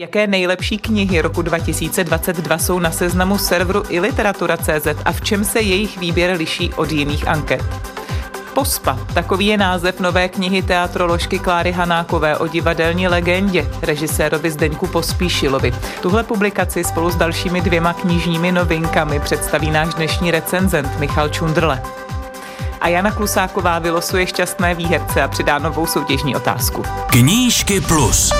Jaké nejlepší knihy roku 2022 jsou na seznamu serveru iliteratura.cz a v čem se jejich výběr liší od jiných anket? Pospa, takový je název nové knihy teatroložky Kláry Hanákové o divadelní legendě, režisérovi Zdeňku Pospíšilovi. Tuhle publikaci spolu s dalšími dvěma knižními novinkami představí náš dnešní recenzent Michal Čundrle. A Jana Klusáková vylosuje šťastné výherce a přidá novou soutěžní otázku. Knížky plus.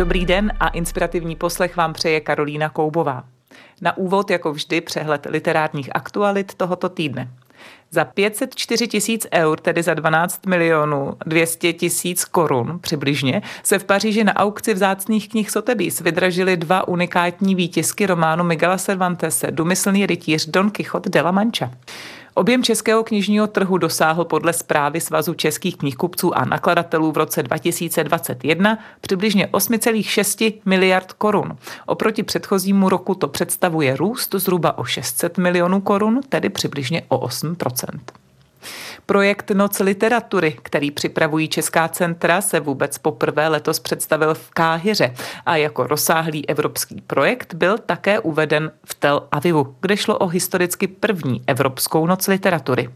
Dobrý den a inspirativní poslech vám přeje Karolína Koubová. Na úvod, jako vždy, přehled literárních aktualit tohoto týdne. Za 504 tisíc eur, tedy za 12 milionů 200 tisíc korun přibližně, se v Paříži na aukci vzácných knih Sotheby's vydražily dva unikátní výtisky románu Miguela Cervantese Dumyslný rytíř Don Quixote de la Mancha. Objem českého knižního trhu dosáhl podle zprávy Svazu českých knihkupců a nakladatelů v roce 2021 přibližně 8,6 miliard korun. Oproti předchozímu roku to představuje růst zhruba o 600 milionů korun, tedy přibližně o 8 Projekt Noc literatury, který připravují Česká centra, se vůbec poprvé letos představil v Káhyře a jako rozsáhlý evropský projekt byl také uveden v Tel Avivu, kde šlo o historicky první Evropskou noc literatury.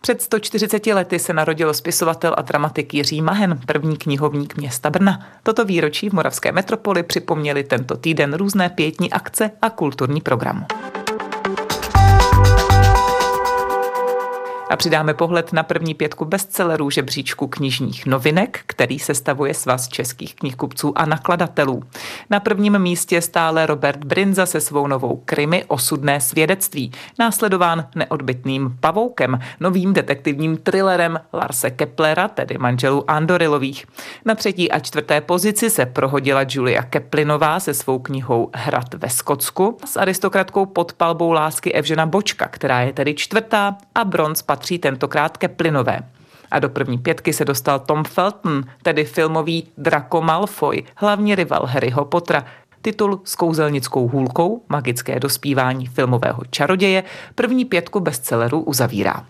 Před 140 lety se narodil spisovatel a dramatik Jiří Mahen, první knihovník města Brna. Toto výročí v Moravské metropoli připomněli tento týden různé pětní akce a kulturní program. A přidáme pohled na první pětku bestsellerů žebříčku knižních novinek, který sestavuje Svaz českých knihkupců a nakladatelů. Na prvním místě stále Robert Brinza se svou novou krimi Osudné svědectví, následován neodbitným Pavoukem, novým detektivním thrillerem Larse Keplera, tedy manželů Andorilových. Na třetí a čtvrté pozici se prohodila Julia Keplinová se svou knihou Hrad ve Skotsku s aristokratkou pod palbou lásky Evžena Bočka, která je tedy čtvrtá a bronz patří tentokrát ke plynové. A do první pětky se dostal Tom Felton, tedy filmový Draco Malfoy, hlavní rival Harryho Pottera, titul s kouzelnickou hůlkou, magické dospívání filmového čaroděje, první pětku bestsellerů uzavírá.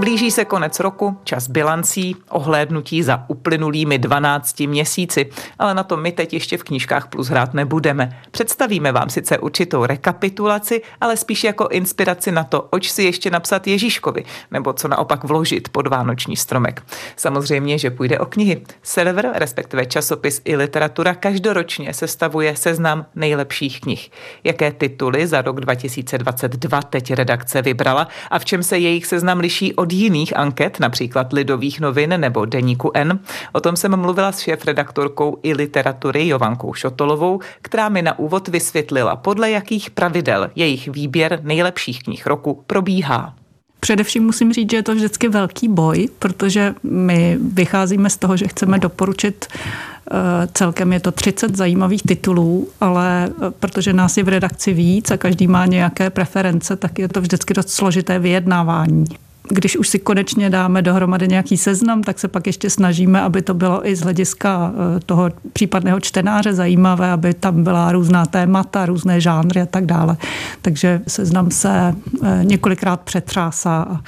Blíží se konec roku, čas bilancí, ohlédnutí za uplynulými 12 měsíci, ale na to my teď ještě v knížkách plus hrát nebudeme. Představíme vám sice určitou rekapitulaci, ale spíš jako inspiraci na to, oč si ještě napsat Ježíškovi, nebo co naopak vložit pod vánoční stromek. Samozřejmě, že půjde o knihy. Server, respektive časopis i literatura každoročně sestavuje seznam nejlepších knih. Jaké tituly za rok 2022 teď redakce vybrala a v čem se jejich seznam liší od od jiných anket, například Lidových novin nebo Deníku N. O tom jsem mluvila s šéf-redaktorkou i literatury Jovankou Šotolovou, která mi na úvod vysvětlila, podle jakých pravidel jejich výběr nejlepších knih roku probíhá. Především musím říct, že je to vždycky velký boj, protože my vycházíme z toho, že chceme doporučit eh, Celkem je to 30 zajímavých titulů, ale eh, protože nás je v redakci víc a každý má nějaké preference, tak je to vždycky dost složité vyjednávání když už si konečně dáme dohromady nějaký seznam, tak se pak ještě snažíme, aby to bylo i z hlediska eh, toho případného čtenáře zajímavé, aby tam byla různá témata, různé žánry a tak dále. Takže seznam se eh, několikrát přetřásá a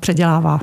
předělává.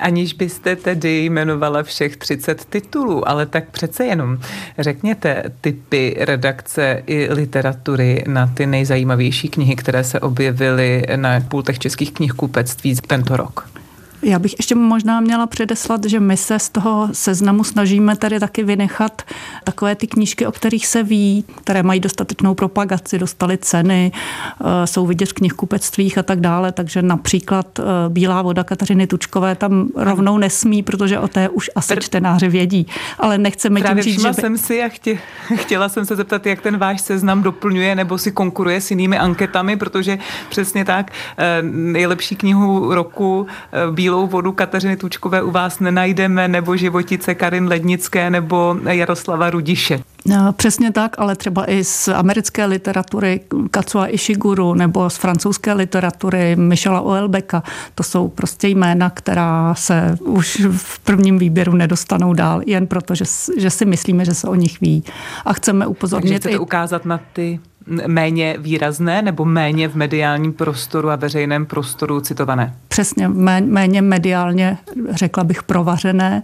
Aniž byste tedy jmenovala všech 30 titulů, ale tak přece jenom řekněte typy redakce i literatury na ty nejzajímavější knihy, které se objevily na pultech českých knihkupectví tento rok. Já bych ještě možná měla předeslat, že my se z toho seznamu snažíme tady taky vynechat takové ty knížky, o kterých se ví, které mají dostatečnou propagaci, dostaly ceny, eh, jsou vidět v knihkupectvích a tak dále. Takže například eh, Bílá voda Kateřiny Tučkové tam rovnou nesmí, protože o té už asi čtenáři vědí. Ale nechceme Právě tím říct, že by... jsem si a chtě, chtěla jsem se zeptat, jak ten váš seznam doplňuje nebo si konkuruje s jinými anketami, protože přesně tak eh, nejlepší knihu roku Bílá Bílou vodu Kateřiny Tučkové u vás nenajdeme, nebo životice Karin Lednické, nebo Jaroslava Rudiše. No, přesně tak, ale třeba i z americké literatury Katsua Ishiguru nebo z francouzské literatury Michela Oelbeka. To jsou prostě jména, která se už v prvním výběru nedostanou dál, jen proto, že, že si myslíme, že se o nich ví. A chceme upozornit... Takže chcete i... ukázat na ty méně výrazné nebo méně v mediálním prostoru a veřejném prostoru citované? Přesně, méně mediálně, řekla bych, provařené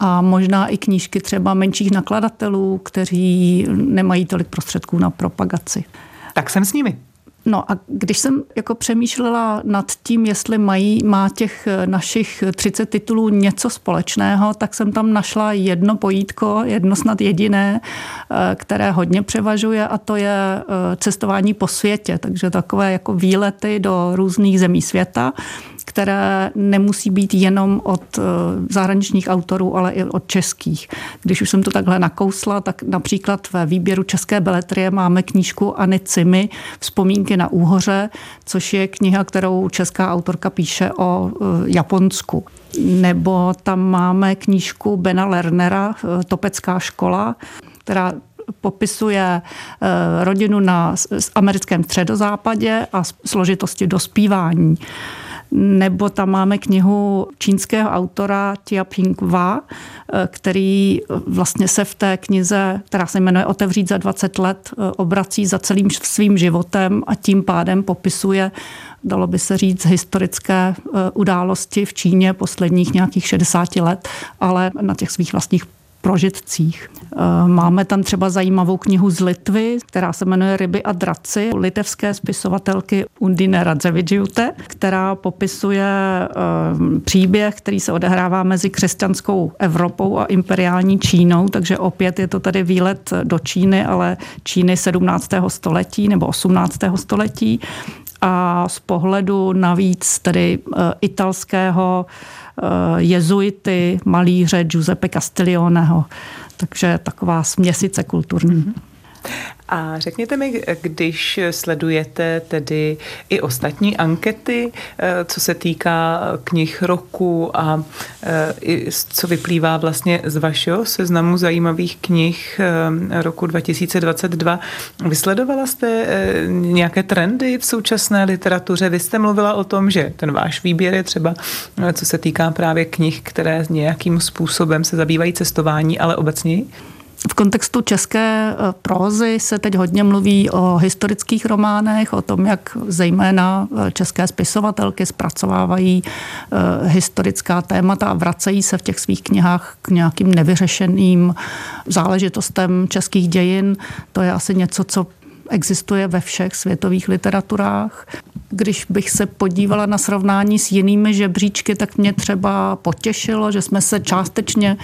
a možná i knížky třeba menších nakladatelů, kteří nemají tolik prostředků na propagaci. Tak jsem s nimi. No a když jsem jako přemýšlela nad tím, jestli mají, má těch našich 30 titulů něco společného, tak jsem tam našla jedno pojítko, jedno snad jediné, eh, které hodně převažuje a to je eh, cestování po světě. Takže takové jako výlety do různých zemí světa které nemusí být jenom od eh, zahraničních autorů, ale i od českých. Když už jsem to takhle nakousla, tak například ve výběru České beletrie máme knížku Anny Cimy Vzpomínky na úhoře, což je kniha, kterou česká autorka píše o eh, Japonsku. Nebo tam máme knížku Bena Lernera eh, Topecká škola, která popisuje rodinu na americkém středozápadě a složitosti dospívání. Nebo tam máme knihu čínského autora Tia Ping Wa, eh, který vlastně se v té knize, která se jmenuje Otevřít za 20 let, eh, obrací za celým svým životem a tím pádem popisuje dalo by se říct, historické eh, události v Číně posledních nějakých 60 let, ale na těch svých vlastních prožitcích. Eh, máme tam třeba zajímavou knihu z Litvy, která se jmenuje Ryby a draci, litevské spisovatelky Undine Radzevidžiute, která popisuje eh, příběh, který se odehrává mezi křesťanskou Evropou a imperiální Čínou, takže opět je to tady výlet do Číny, ale Číny 17. století nebo 18. století a z pohledu navíc tedy eh, italského Eh, jezuity, malíře Giuseppe Castiglioneho. Takže taková směsice kulturní. Mm-hmm. A řekněte mi, když sledujete tedy i ostatní ankety, eh, co se týká knih roku a eh, co vyplývá vlastně z vašeho seznamu zajímavých knih eh, roku 2022, vysledovala jste nějaké trendy v současné literatuře? Vy jste mluvila o tom, že ten váš výběr je třeba, co se týká právě knih, které nějakým způsobem se zabývají cestování, ale obecně v kontextu české eh, prózy se teď hodně mluví o historických románech, o tom, jak zejména eh, české spisovatelky zpracovávají eh, historická témata a vracejí se v těch svých knihách k nějakým nevyřešeným záležitostem českých dějin. To je asi něco, co existuje ve všech světových literaturách. Když bych se podívala na srovnání s jinými žebříčky, tak mě třeba potěšilo, že jsme se částečně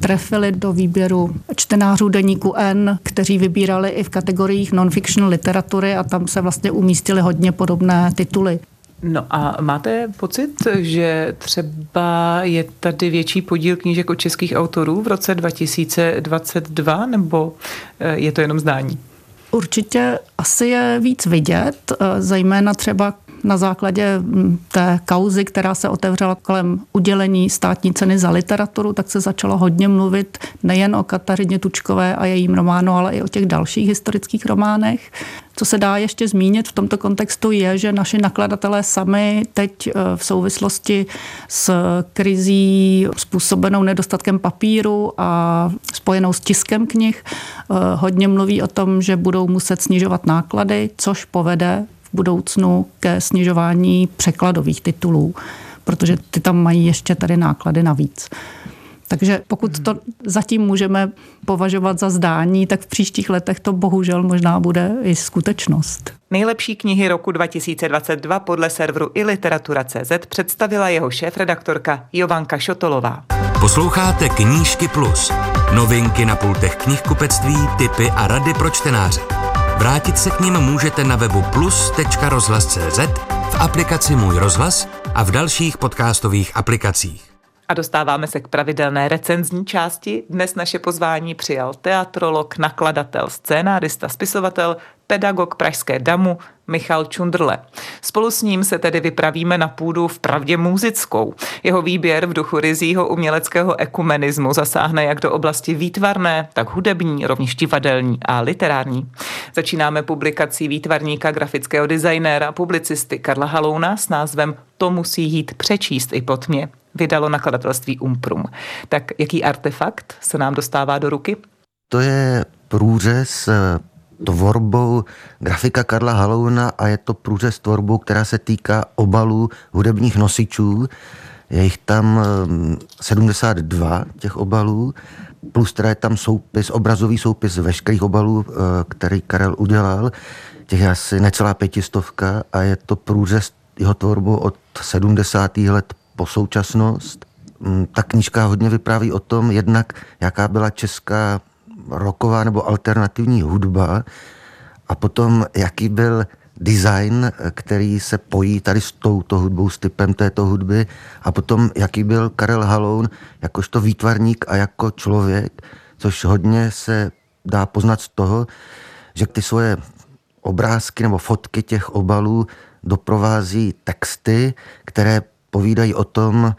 trefili do výběru čtenářů deníku N, kteří vybírali i v kategoriích non-fiction literatury a tam se vlastně umístily hodně podobné tituly. No a máte pocit, že třeba je tady větší podíl knížek od českých autorů v roce 2022, nebo eh, je to jenom zdání? Určitě asi je víc vidět, eh, zejména třeba na základě hm, té kauzy, která se otevřela kolem udělení státní ceny za literaturu, tak se začalo hodně mluvit nejen o Katařině Tučkové a jejím románu, ale i o těch dalších historických románech. Co se dá ještě zmínit v tomto kontextu je, že naši nakladatelé sami teď eh, v souvislosti s krizí způsobenou nedostatkem papíru a spojenou s tiskem knih eh, hodně mluví o tom, že budou muset snižovat náklady, což povede budoucnu ke snižování překladových titulů, protože ty tam mají ještě tady náklady navíc. Takže pokud to zatím můžeme považovat za zdání, tak v příštích letech to bohužel možná bude i skutečnost. Nejlepší knihy roku 2022 podle serveru i literatura.cz představila jeho šéf-redaktorka Jovanka Šotolová. Posloucháte Knížky Plus. Novinky na pultech knihkupectví, typy a rady pro čtenáře. Vrátit se k ním můžete na webu plus.rozhlas.cz, v aplikaci Můj rozhlas a v dalších podcastových aplikacích. A dostáváme se k pravidelné recenzní části. Dnes naše pozvání přijal teatrolog, nakladatel, scénárista, spisovatel, pedagog Pražské damu Michal Čundrle. Spolu s ním se tedy vypravíme na půdu v pravdě muzickou. Jeho výběr v duchu rizího uměleckého ekumenismu zasáhne jak do oblasti výtvarné, tak hudební, rovněž divadelní a literární. Začínáme publikací výtvarníka, grafického designéra, publicisty Karla Halouna s názvem To musí jít přečíst i po tmě vydalo nakladatelství Umprum. Tak jaký artefakt se nám dostává do ruky? To je průřez tvorbou grafika Karla Halouna a je to průřez tvorbou, která se týká obalů hudebních nosičů. Je jich tam 72 eh, těch obalů, plus teda je tam soupis, obrazový soupis veškerých obalů, eh, který Karel udělal. Těch je asi necelá pětistovka a je to průřez jeho tvorbu od 70. let po současnost. Mm, ta knížka hodně vypráví o tom, jednak jaká byla česká roková nebo alternativní hudba a potom jaký byl design, který se pojí tady s touto hudbou, s typem této hudby a potom jaký byl Karel Haloun jakožto výtvarník a jako člověk, což hodně se dá poznat z toho, že ty svoje obrázky nebo fotky těch obalů doprovází texty, které povídají o tom,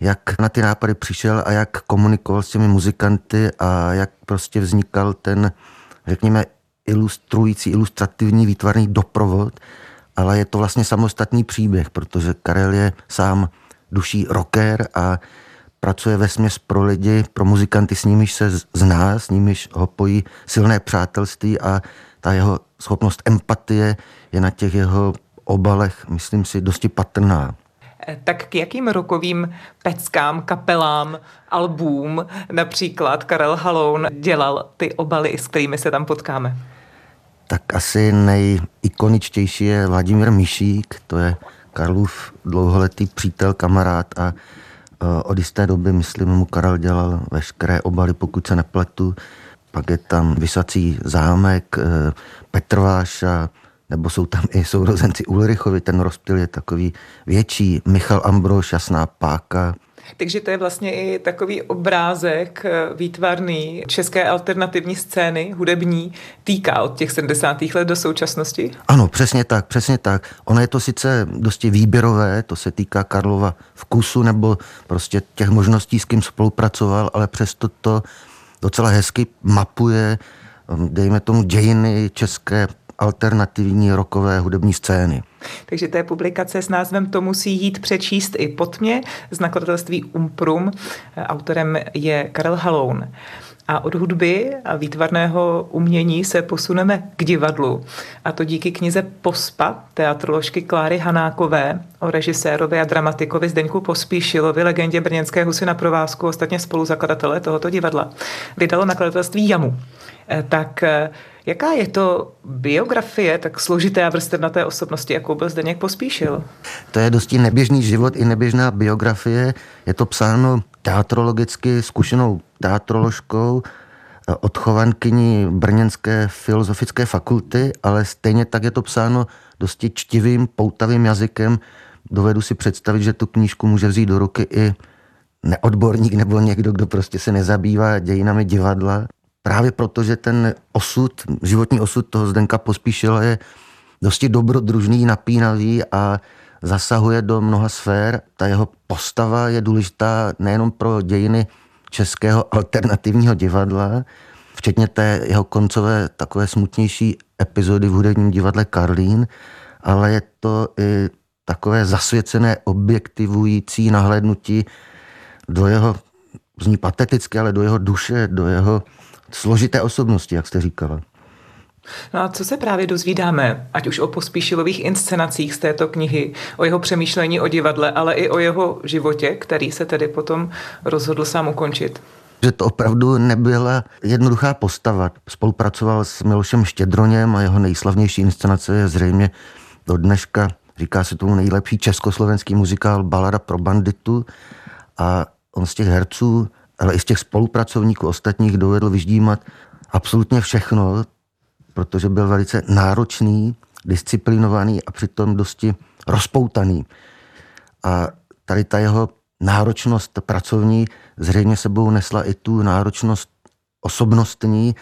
jak na ty nápady přišel a jak komunikoval s těmi muzikanty a jak prostě vznikal ten, řekněme, ilustrující, ilustrativní výtvarný doprovod, ale je to vlastně samostatný příběh, protože Karel je sám duší rocker a pracuje ve směs pro lidi, pro muzikanty, s nimiž se zná, s nimiž ho pojí silné přátelství a ta jeho schopnost empatie je na těch jeho obalech, myslím si, dosti patrná. Tak k jakým rokovým peckám, kapelám, albům například Karel Haloun dělal ty obaly, s kterými se tam potkáme? Tak asi nejikoničtější je Vladimír Mišík, to je Karlův dlouholetý přítel, kamarád a e, od jisté doby, myslím, mu Karel dělal veškeré obaly, pokud se nepletu. Pak je tam Vysací zámek, e, Petrváš a nebo jsou tam i sourozenci Ulrichovi, ten rozptyl je takový větší, Michal Ambroš, Jasná páka, takže to je vlastně i takový obrázek eh, výtvarný české alternativní scény, hudební, týká od těch 70. let do současnosti? Ano, přesně tak, přesně tak. Ono je to sice dosti výběrové, to se týká Karlova vkusu nebo prostě těch možností, s kým spolupracoval, ale přesto to docela hezky mapuje, hm, dejme tomu, dějiny české alternativní rokové hudební scény. Takže to je publikace s názvem To musí jít přečíst i pod mě z nakladatelství Umprum. Autorem je Karel Haloun. A od hudby a výtvarného umění se posuneme k divadlu. A to díky knize Pospa teatroložky Kláry Hanákové o režisérovi a dramatikovi Zdeňku Pospíšilovi, legendě brněnské husy na provázku, ostatně spoluzakladatele tohoto divadla. Vydalo nakladatelství Jamu. Eh, tak eh, jaká je to biografie tak složité a vrstevnaté osobnosti, jakou byl Zdeněk Pospíšil? To je dosti neběžný život i neběžná biografie. Je to psáno teatrologicky zkušenou teatroložkou, eh, odchovankyní Brněnské filozofické fakulty, ale stejně tak je to psáno dosti čtivým, poutavým jazykem. Dovedu si představit, že tu knížku může vzít do ruky i neodborník nebo někdo, kdo prostě se nezabývá dějinami divadla. Právě proto, že ten osud, životní osud toho Zdenka Pospíšila je dosti dobrodružný, napínavý a zasahuje do mnoha sfér. Ta jeho postava je důležitá nejenom pro dějiny českého alternativního divadla, včetně té jeho koncové takové smutnější epizody v hudebním divadle Karlín, ale je to i takové zasvěcené objektivující nahlédnutí do jeho, zní pateticky, ale do jeho duše, do jeho složité osobnosti, jak jste říkala. No a co se právě dozvídáme, ať už o pospíšilových inscenacích z této knihy, o jeho přemýšlení o divadle, ale i o jeho životě, který se tedy potom rozhodl sám ukončit? Že to opravdu nebyla jednoduchá postava. Spolupracoval s Milošem Štědroněm a jeho nejslavnější inscenace je zřejmě do dneška, říká se tomu nejlepší československý muzikál Balada pro banditu a on z těch herců ale i z těch spolupracovníků ostatních dovedl vyždímat absolutně všechno, protože byl velice náročný, disciplinovaný a přitom dosti rozpoutaný. A tady ta jeho náročnost pracovní zřejmě sebou nesla i tu náročnost osobnostní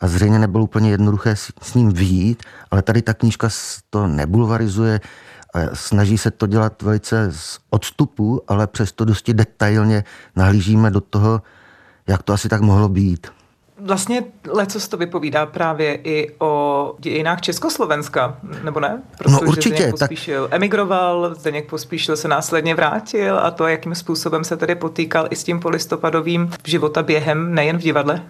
a zřejmě nebylo úplně jednoduché s, ním výjít, ale tady ta knížka to nebulvarizuje, snaží se to dělat velice z odstupu, ale přesto dosti detailně nahlížíme do toho, jak to asi tak mohlo být. Vlastně leco to vypovídá právě i o dějinách Československa, nebo ne? Protože no určitě. Zdeněk Pospíšil tak... emigroval, Zdeněk Pospíšil se následně vrátil a to, jakým způsobem se tedy potýkal i s tím polistopadovým života během, nejen v divadle?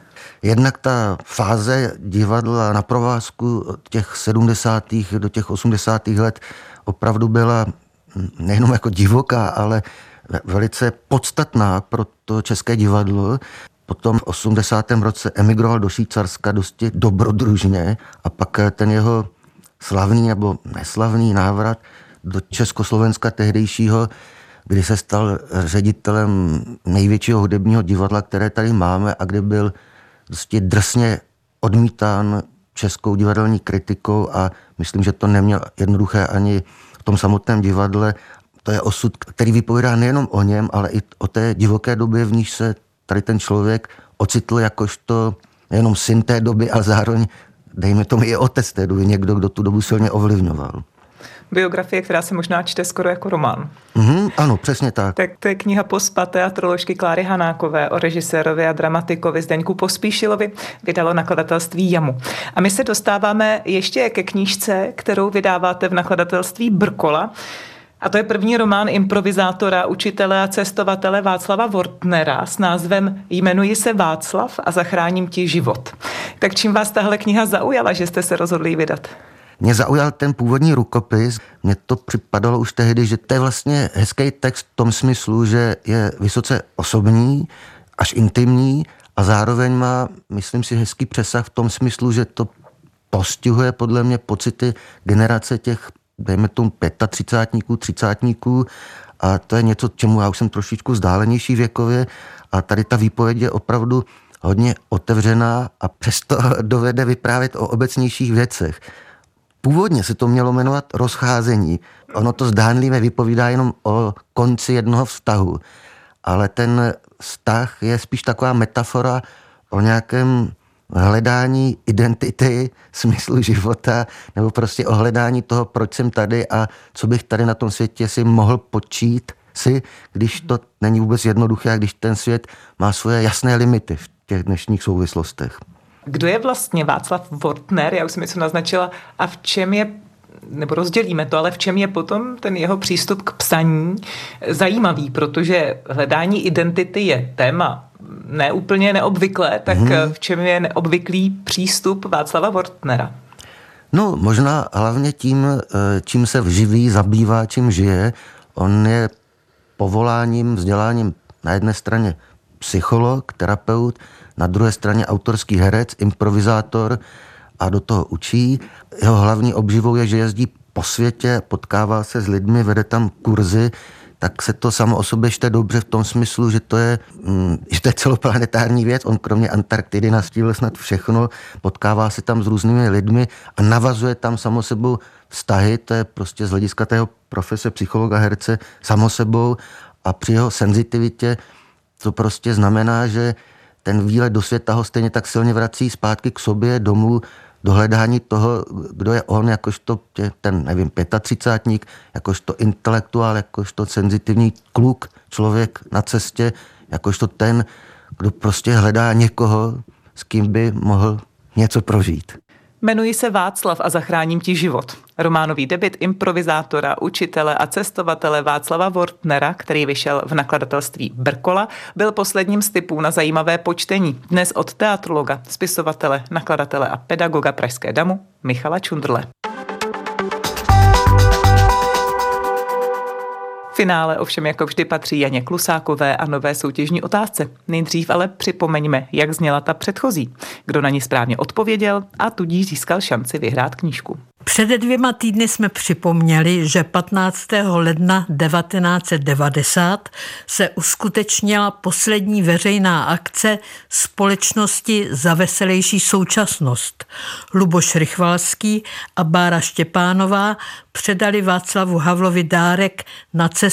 Jednak ta fáze divadla na provázku těch 70. do těch 80. let opravdu byla nejenom jako divoká, ale velice podstatná pro to české divadlo. Potom v 80. roce emigroval do Švýcarska dosti dobrodružně a pak ten jeho slavný nebo neslavný návrat do Československa tehdejšího, kdy se stal ředitelem největšího hudebního divadla, které tady máme a kde byl dosti drsně odmítán českou divadelní kritikou a myslím, že to neměl jednoduché ani v tom samotném divadle. To je osud, který vypovídá nejenom o něm, ale i o té divoké době, v níž se tady ten člověk ocitl jakožto nejenom syn té doby, ale zároveň, dejme tomu, i otec té doby, někdo, kdo tu dobu silně ovlivňoval biografie, která se možná čte skoro jako román. Mm-hmm, ano, přesně tak. Tak to je kniha Pospaté a troložky Kláry Hanákové o režisérovi a dramatikovi Zdeňku Pospíšilovi vydalo nakladatelství Jamu. A my se dostáváme ještě ke knížce, kterou vydáváte v nakladatelství Brkola. A to je první román improvizátora, učitele a cestovatele Václava Wortnera s názvem Jmenuji se Václav a zachráním ti život. Tak čím vás tahle kniha zaujala, že jste se rozhodli vydat? Mě zaujal ten původní rukopis. Mně to připadalo už tehdy, že to je vlastně hezký text v tom smyslu, že je vysoce osobní, až intimní a zároveň má, myslím si, hezký přesah v tom smyslu, že to postihuje podle mě pocity generace těch, dejme tomu, 35 třicátníků a to je něco, čemu já už jsem trošičku vzdálenější věkově a tady ta výpověď je opravdu hodně otevřená a přesto dovede vyprávět o obecnějších věcech. Původně se to mělo jmenovat rozcházení. Ono to zdánlivě vypovídá jenom o konci jednoho vztahu. Ale ten vztah je spíš taková metafora o nějakém hledání identity, smyslu života, nebo prostě o hledání toho, proč jsem tady a co bych tady na tom světě si mohl počít si, když to není vůbec jednoduché a když ten svět má svoje jasné limity v těch dnešních souvislostech. Kdo je vlastně Václav Wortner? Já už jsem něco naznačila. A v čem je nebo rozdělíme to, ale v čem je potom ten jeho přístup k psaní zajímavý, protože hledání identity je téma neúplně neobvyklé, tak hmm. v čem je neobvyklý přístup Václava Wortnera? No, možná hlavně tím, eh, čím se vživí, zabývá, čím žije. On je povoláním, vzděláním na jedné straně psycholog, terapeut, na druhé straně autorský herec, improvizátor a do toho učí. Jeho hlavní obživou je, že jezdí po světě, potkává se s lidmi, vede tam kurzy, tak se to samo o sobě čte dobře v tom smyslu, že to je, mm, že to je celoplanetární věc. On kromě Antarktidy nastívil snad všechno, potkává se tam s různými lidmi a navazuje tam samo sebou vztahy, to je prostě z hlediska tého profese psychologa, herce samo sebou a při jeho senzitivitě to prostě znamená, že ten výlet do světa ho stejně tak silně vrací zpátky k sobě, domů, do hledání toho, kdo je on, jakožto ten, nevím, 35 jakožto intelektuál, jakožto senzitivní kluk, člověk na cestě, jakožto ten, kdo prostě hledá někoho, s kým by mohl něco prožít. Jmenuji se Václav a zachráním ti život. Románový debit improvizátora, učitele a cestovatele Václava Wortnera, který vyšel v nakladatelství Brkola, byl posledním z typů na zajímavé počtení. Dnes od teatrologa, spisovatele, nakladatele a pedagoga Pražské damu Michala Čundrle. Finále ovšem jako vždy patří Janě Klusákové a nové soutěžní otázce. Nejdřív ale připomeňme, jak zněla ta předchozí, kdo na ní správně odpověděl a tudíž získal šanci vyhrát knížku. Před dvěma týdny jsme připomněli, že 15. ledna 1990 se uskutečnila poslední veřejná akce společnosti za veselější současnost. Luboš Rychvalský a Bára Štěpánová předali Václavu Havlovi dárek na cestu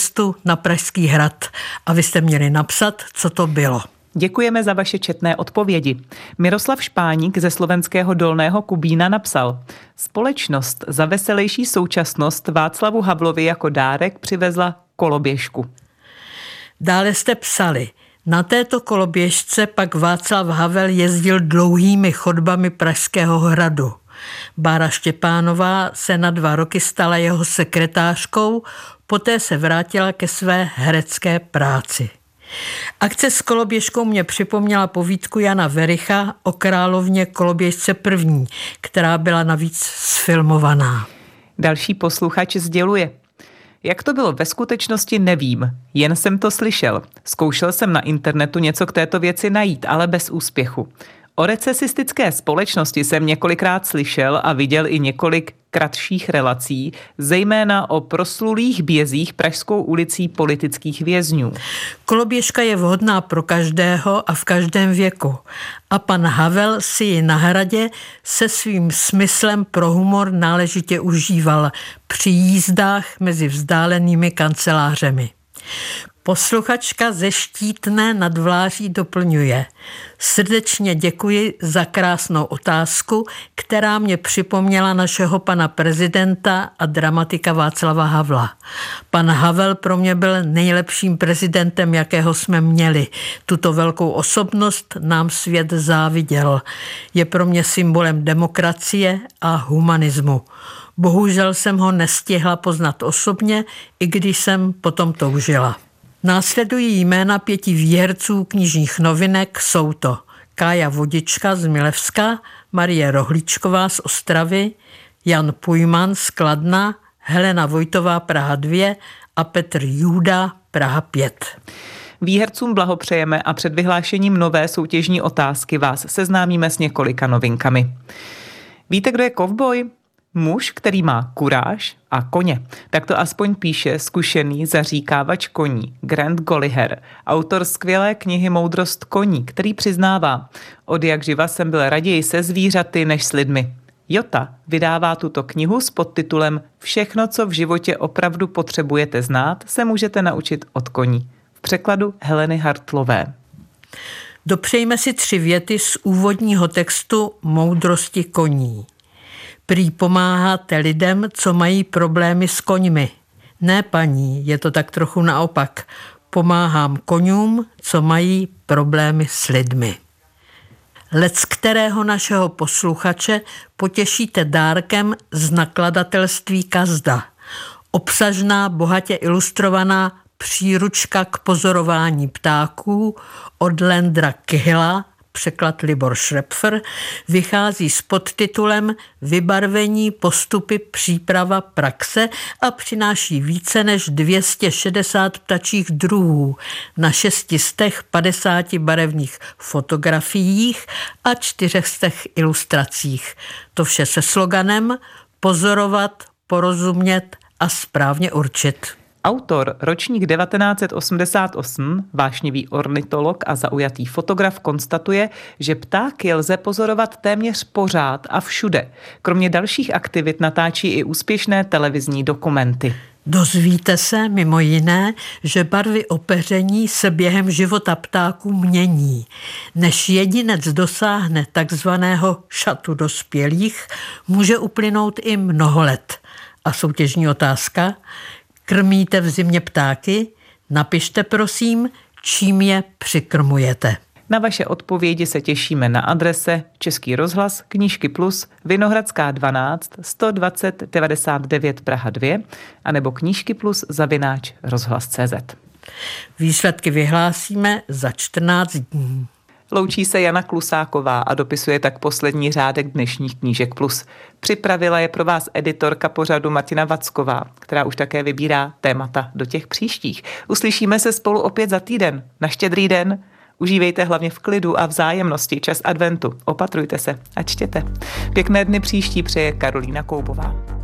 na Pražský hrad. A vy jste měli napsat, co to bylo. Děkujeme za vaše četné odpovědi. Miroslav Špáník ze slovenského Dolného Kubína napsal Společnost za veselější současnost Václavu Havlovi jako dárek přivezla koloběžku. Dále jste psali Na této koloběžce pak Václav Havel jezdil dlouhými chodbami Pražského hradu. Bára Štěpánová se na dva roky stala jeho sekretářkou, poté se vrátila ke své herecké práci. Akce s koloběžkou mě připomněla povídku Jana Vericha o královně koloběžce první, která byla navíc sfilmovaná. Další posluchač sděluje. Jak to bylo ve skutečnosti, nevím. Jen jsem to slyšel. Zkoušel jsem na internetu něco k této věci najít, ale bez úspěchu. O recesistické společnosti jsem několikrát slyšel a viděl i několik kratších relací, zejména o proslulých bězích Pražskou ulicí politických vězňů. Koloběžka je vhodná pro každého a v každém věku. A pan Havel si ji na hradě se svým smyslem pro humor náležitě užíval při jízdách mezi vzdálenými kancelářemi. Posluchačka ze Štítné nad Vláří doplňuje. Srdečně děkuji za krásnou otázku, která mě připomněla našeho pana prezidenta a dramatika Václava Havla. Pan Havel pro mě byl nejlepším prezidentem, jakého jsme měli. Tuto velkou osobnost nám svět záviděl. Je pro mě symbolem demokracie a humanismu. Bohužel jsem ho nestihla poznat osobně, i když jsem potom toužila. Následují jména pěti výherců knižních novinek, jsou to Kája Vodička z Milevska, Marie Rohlíčková z Ostravy, Jan Pujman z Kladna, Helena Vojtová Praha 2 a Petr Júda Praha 5. Výhercům blahopřejeme a před vyhlášením nové soutěžní otázky vás seznámíme s několika novinkami. Víte, kdo je kovboj? Muž, který má kuráž a koně. Tak to aspoň píše zkušený zaříkávač koní Grant Golliher, autor skvělé knihy Moudrost koní, který přiznává, od jak živa jsem byl raději se zvířaty než s lidmi. Jota vydává tuto knihu s podtitulem Všechno, co v životě opravdu potřebujete znát, se můžete naučit od koní. V překladu Heleny Hartlové. Dopřejme si tři věty z úvodního textu Moudrosti koní. Prý pomáháte lidem, co mají problémy s koňmi. Ne, paní, je to tak trochu naopak. Pomáhám koňům, co mají problémy s lidmi. Lec kterého našeho posluchače potěšíte dárkem z nakladatelství Kazda. Obsažná, bohatě ilustrovaná příručka k pozorování ptáků od Lendra Kyhla překlad Libor Šrepfer, vychází s podtitulem Vybarvení, postupy, příprava, praxe a přináší více než 260 ptačích druhů na 650 barevných fotografiích a 400 ilustracích. To vše se sloganem pozorovat, porozumět a správně určit. Autor, ročník 1988, vášnivý ornitolog a zaujatý fotograf konstatuje, že ptáky lze pozorovat téměř pořád a všude. Kromě dalších aktivit natáčí i úspěšné televizní dokumenty. Dozvíte se mimo jiné, že barvy opeření se během života ptáků mění. Než jedinec dosáhne takzvaného šatu dospělých, může uplynout i mnoho let. A soutěžní otázka, Krmíte v zimě ptáky? Napište prosím, čím je přikrmujete. Na vaše odpovědi se těšíme na adrese Český rozhlas, Knížky Plus, Vinohradská 12, 120 99 Praha 2, anebo Knížky Plus zavináč rozhlas.cz. Výsledky vyhlásíme za 14 dní. Loučí se Jana Klusáková a dopisuje tak poslední řádek dnešních knížek plus. Připravila je pro vás editorka pořadu Martina Vacková, která už také vybírá témata do těch příštích. Uslyšíme se spolu opět za týden. Na štědrý den. Užívejte hlavně v klidu a vzájemnosti čas adventu. Opatrujte se a čtěte. Pěkné dny příští přeje Karolína Koubová.